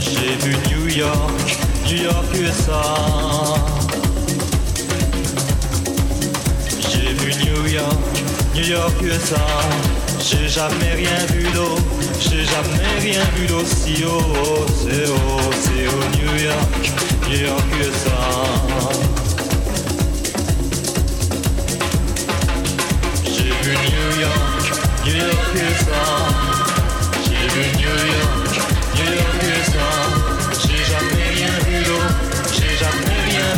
J'ai vu New York, New York, USA J'ai vu New York, New York, USA j'ai jamais rien vu d'eau, j'ai jamais rien vu d'aussi haut. C'est haut, c'est au New York, New York USA. J'ai vu New York, New York USA. J'ai vu New York, New York USA. J'ai jamais rien vu d'eau, j'ai jamais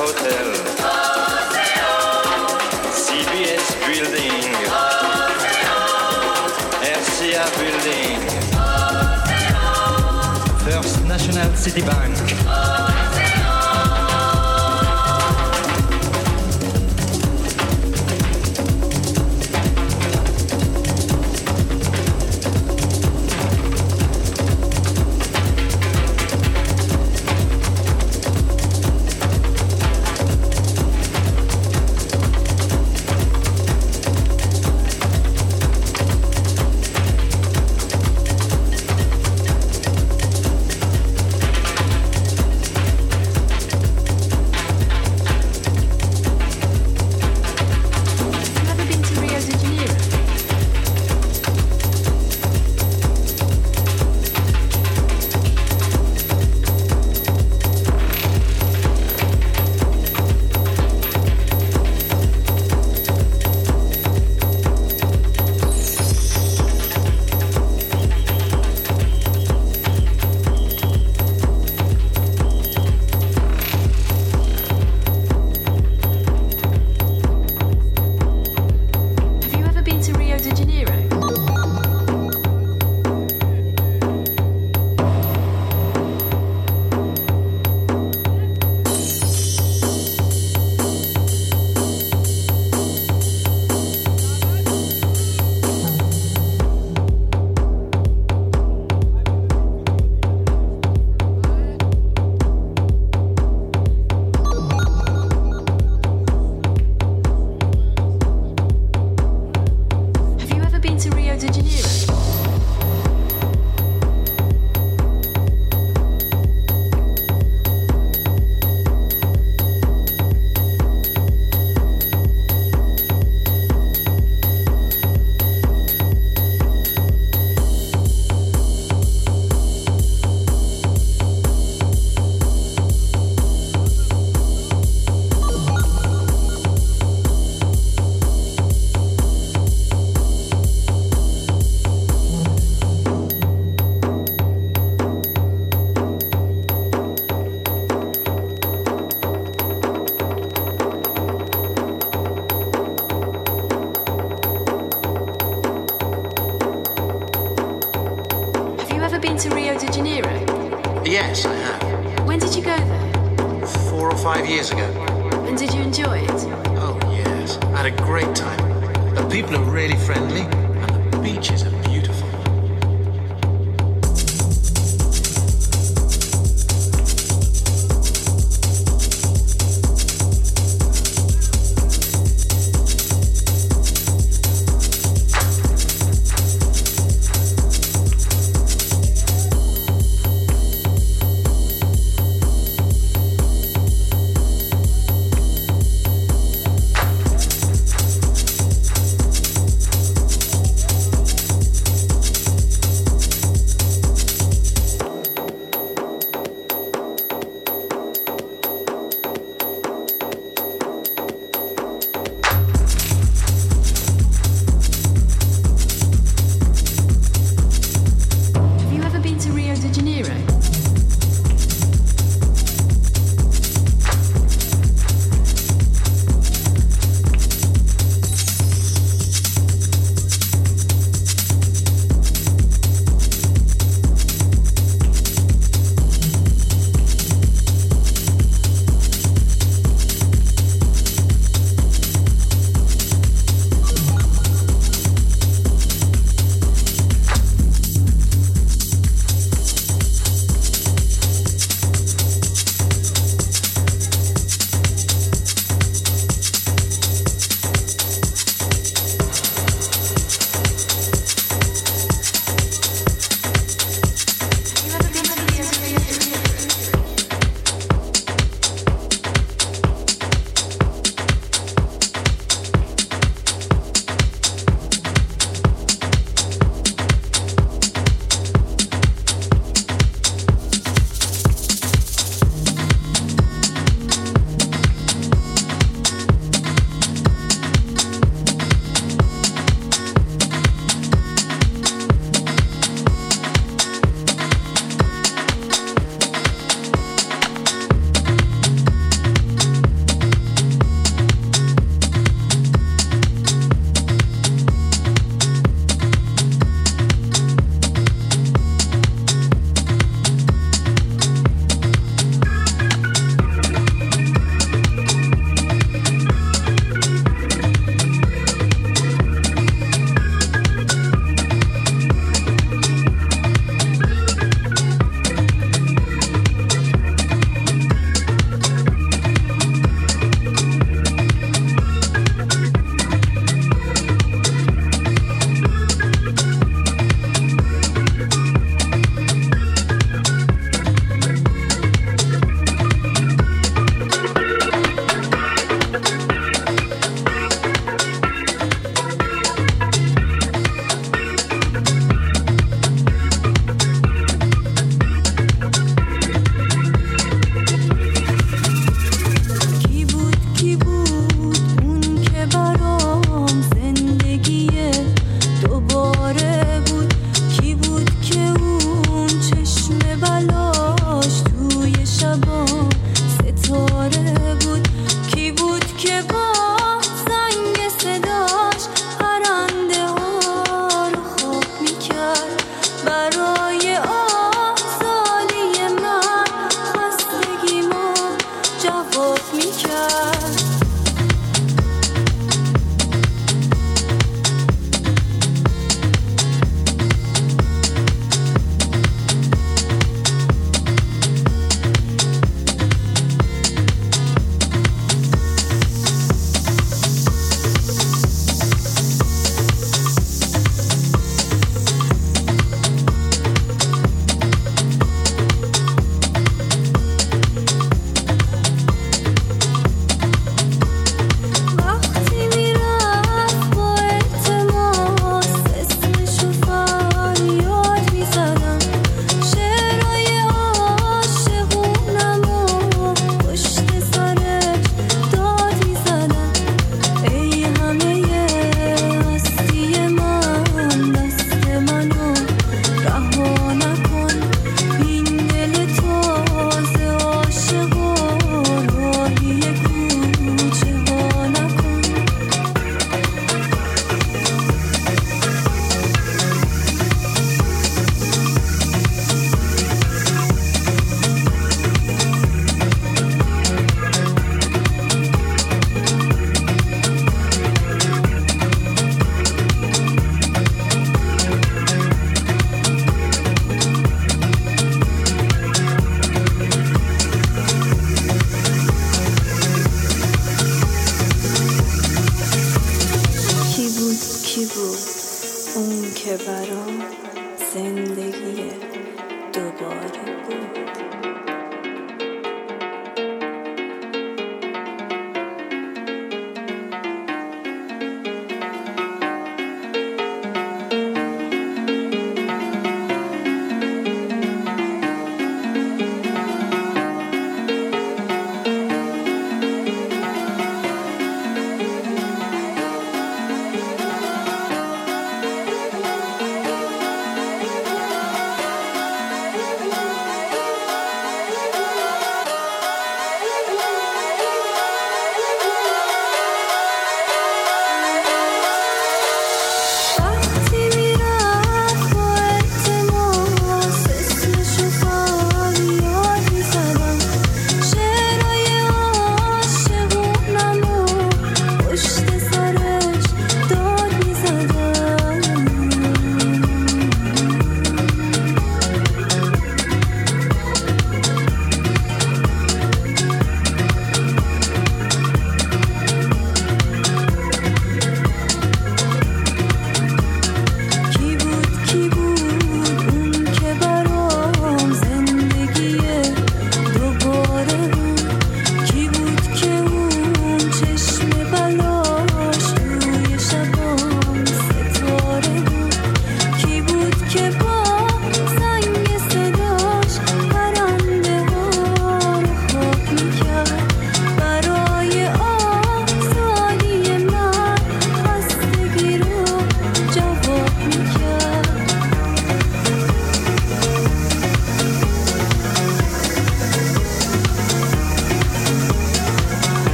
Hotel. CBS Building. Building. First National City Bank.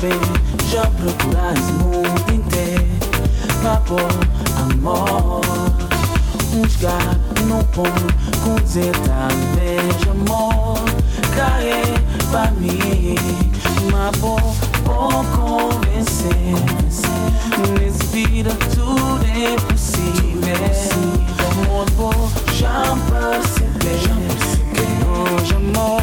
bem. Já procuraste o mundo inteiro pra pôr amor. Um lugar no ponto com dizer talvez amor. caia para mim, mas vou, convencer. Nesse vida tudo é possível. Amor, vou já perceber que hoje amor.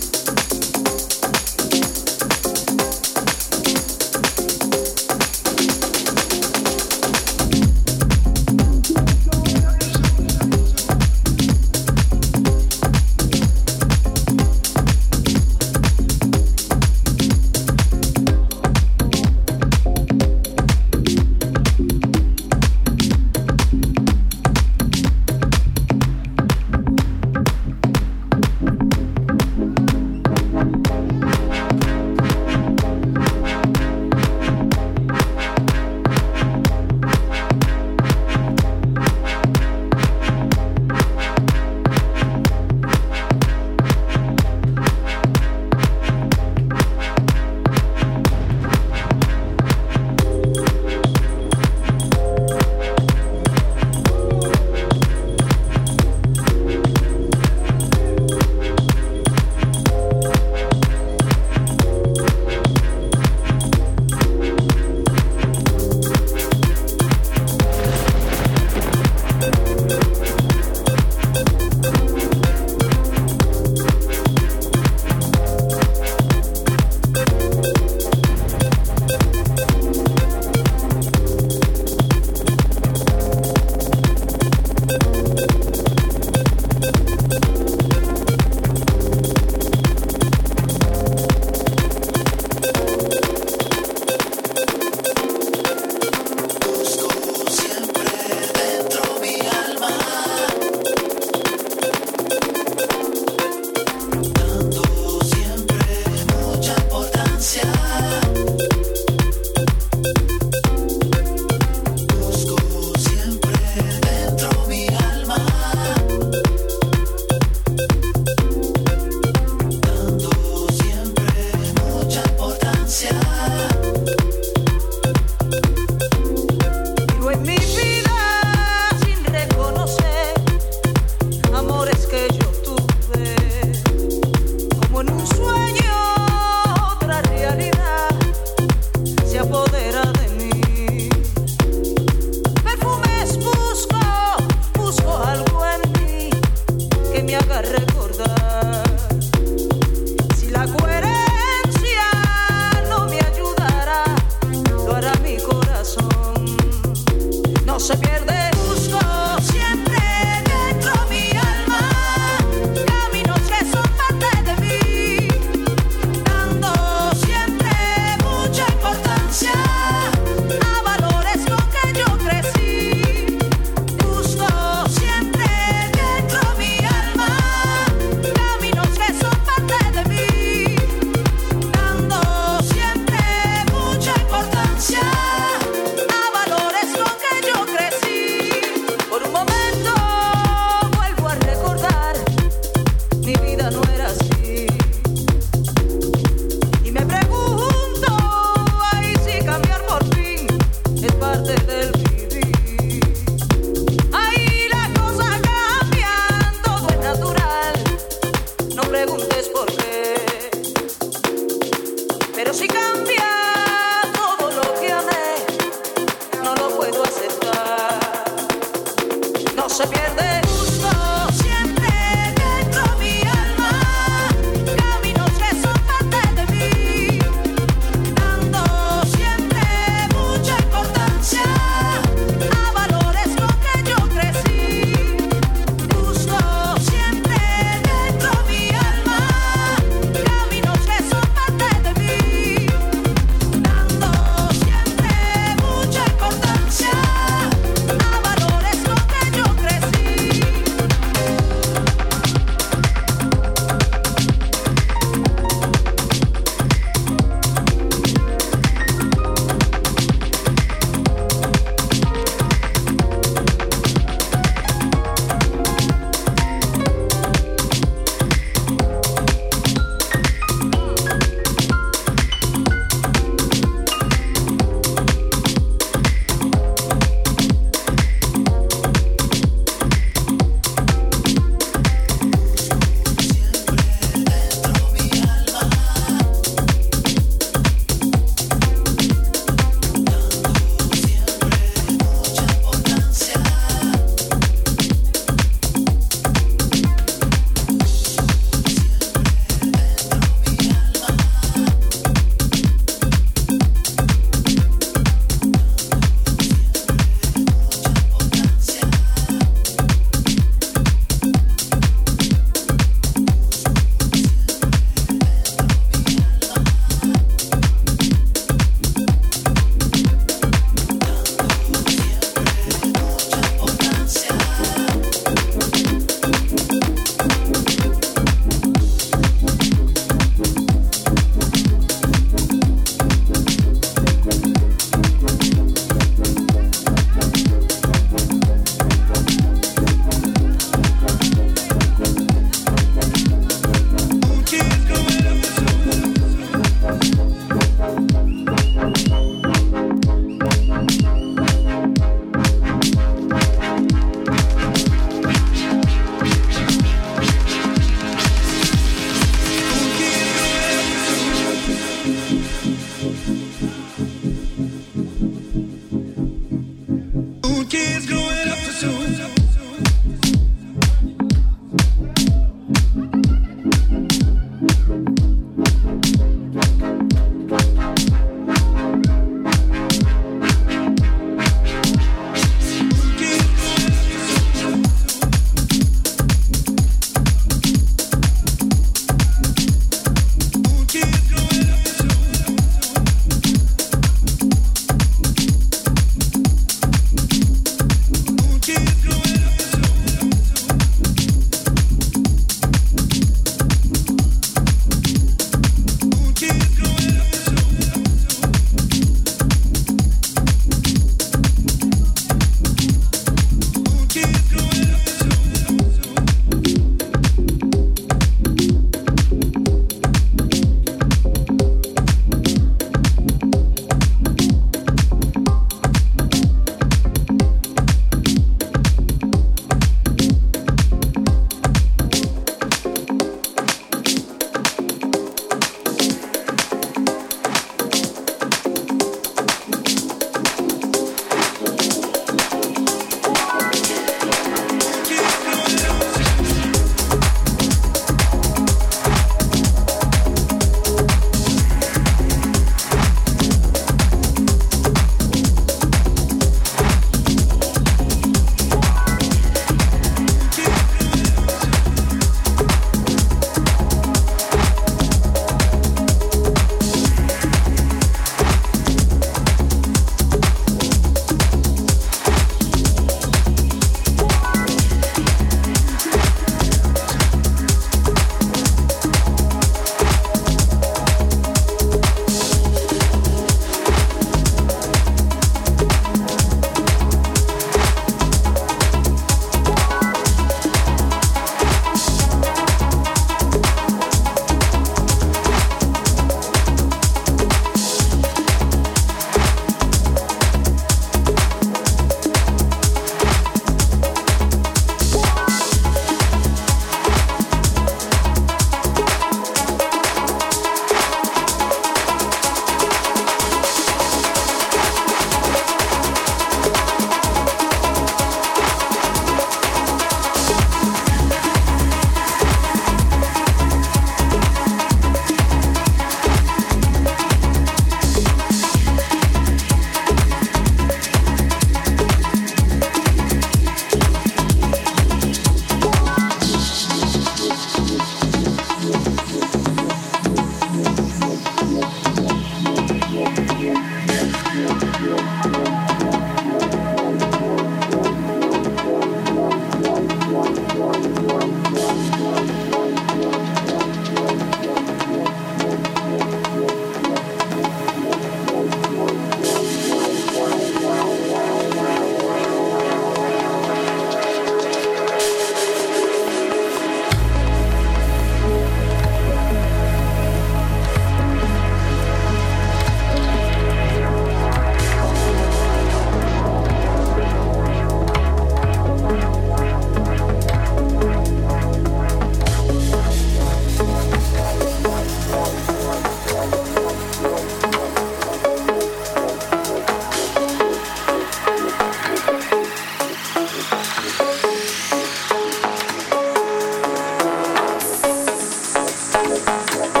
Música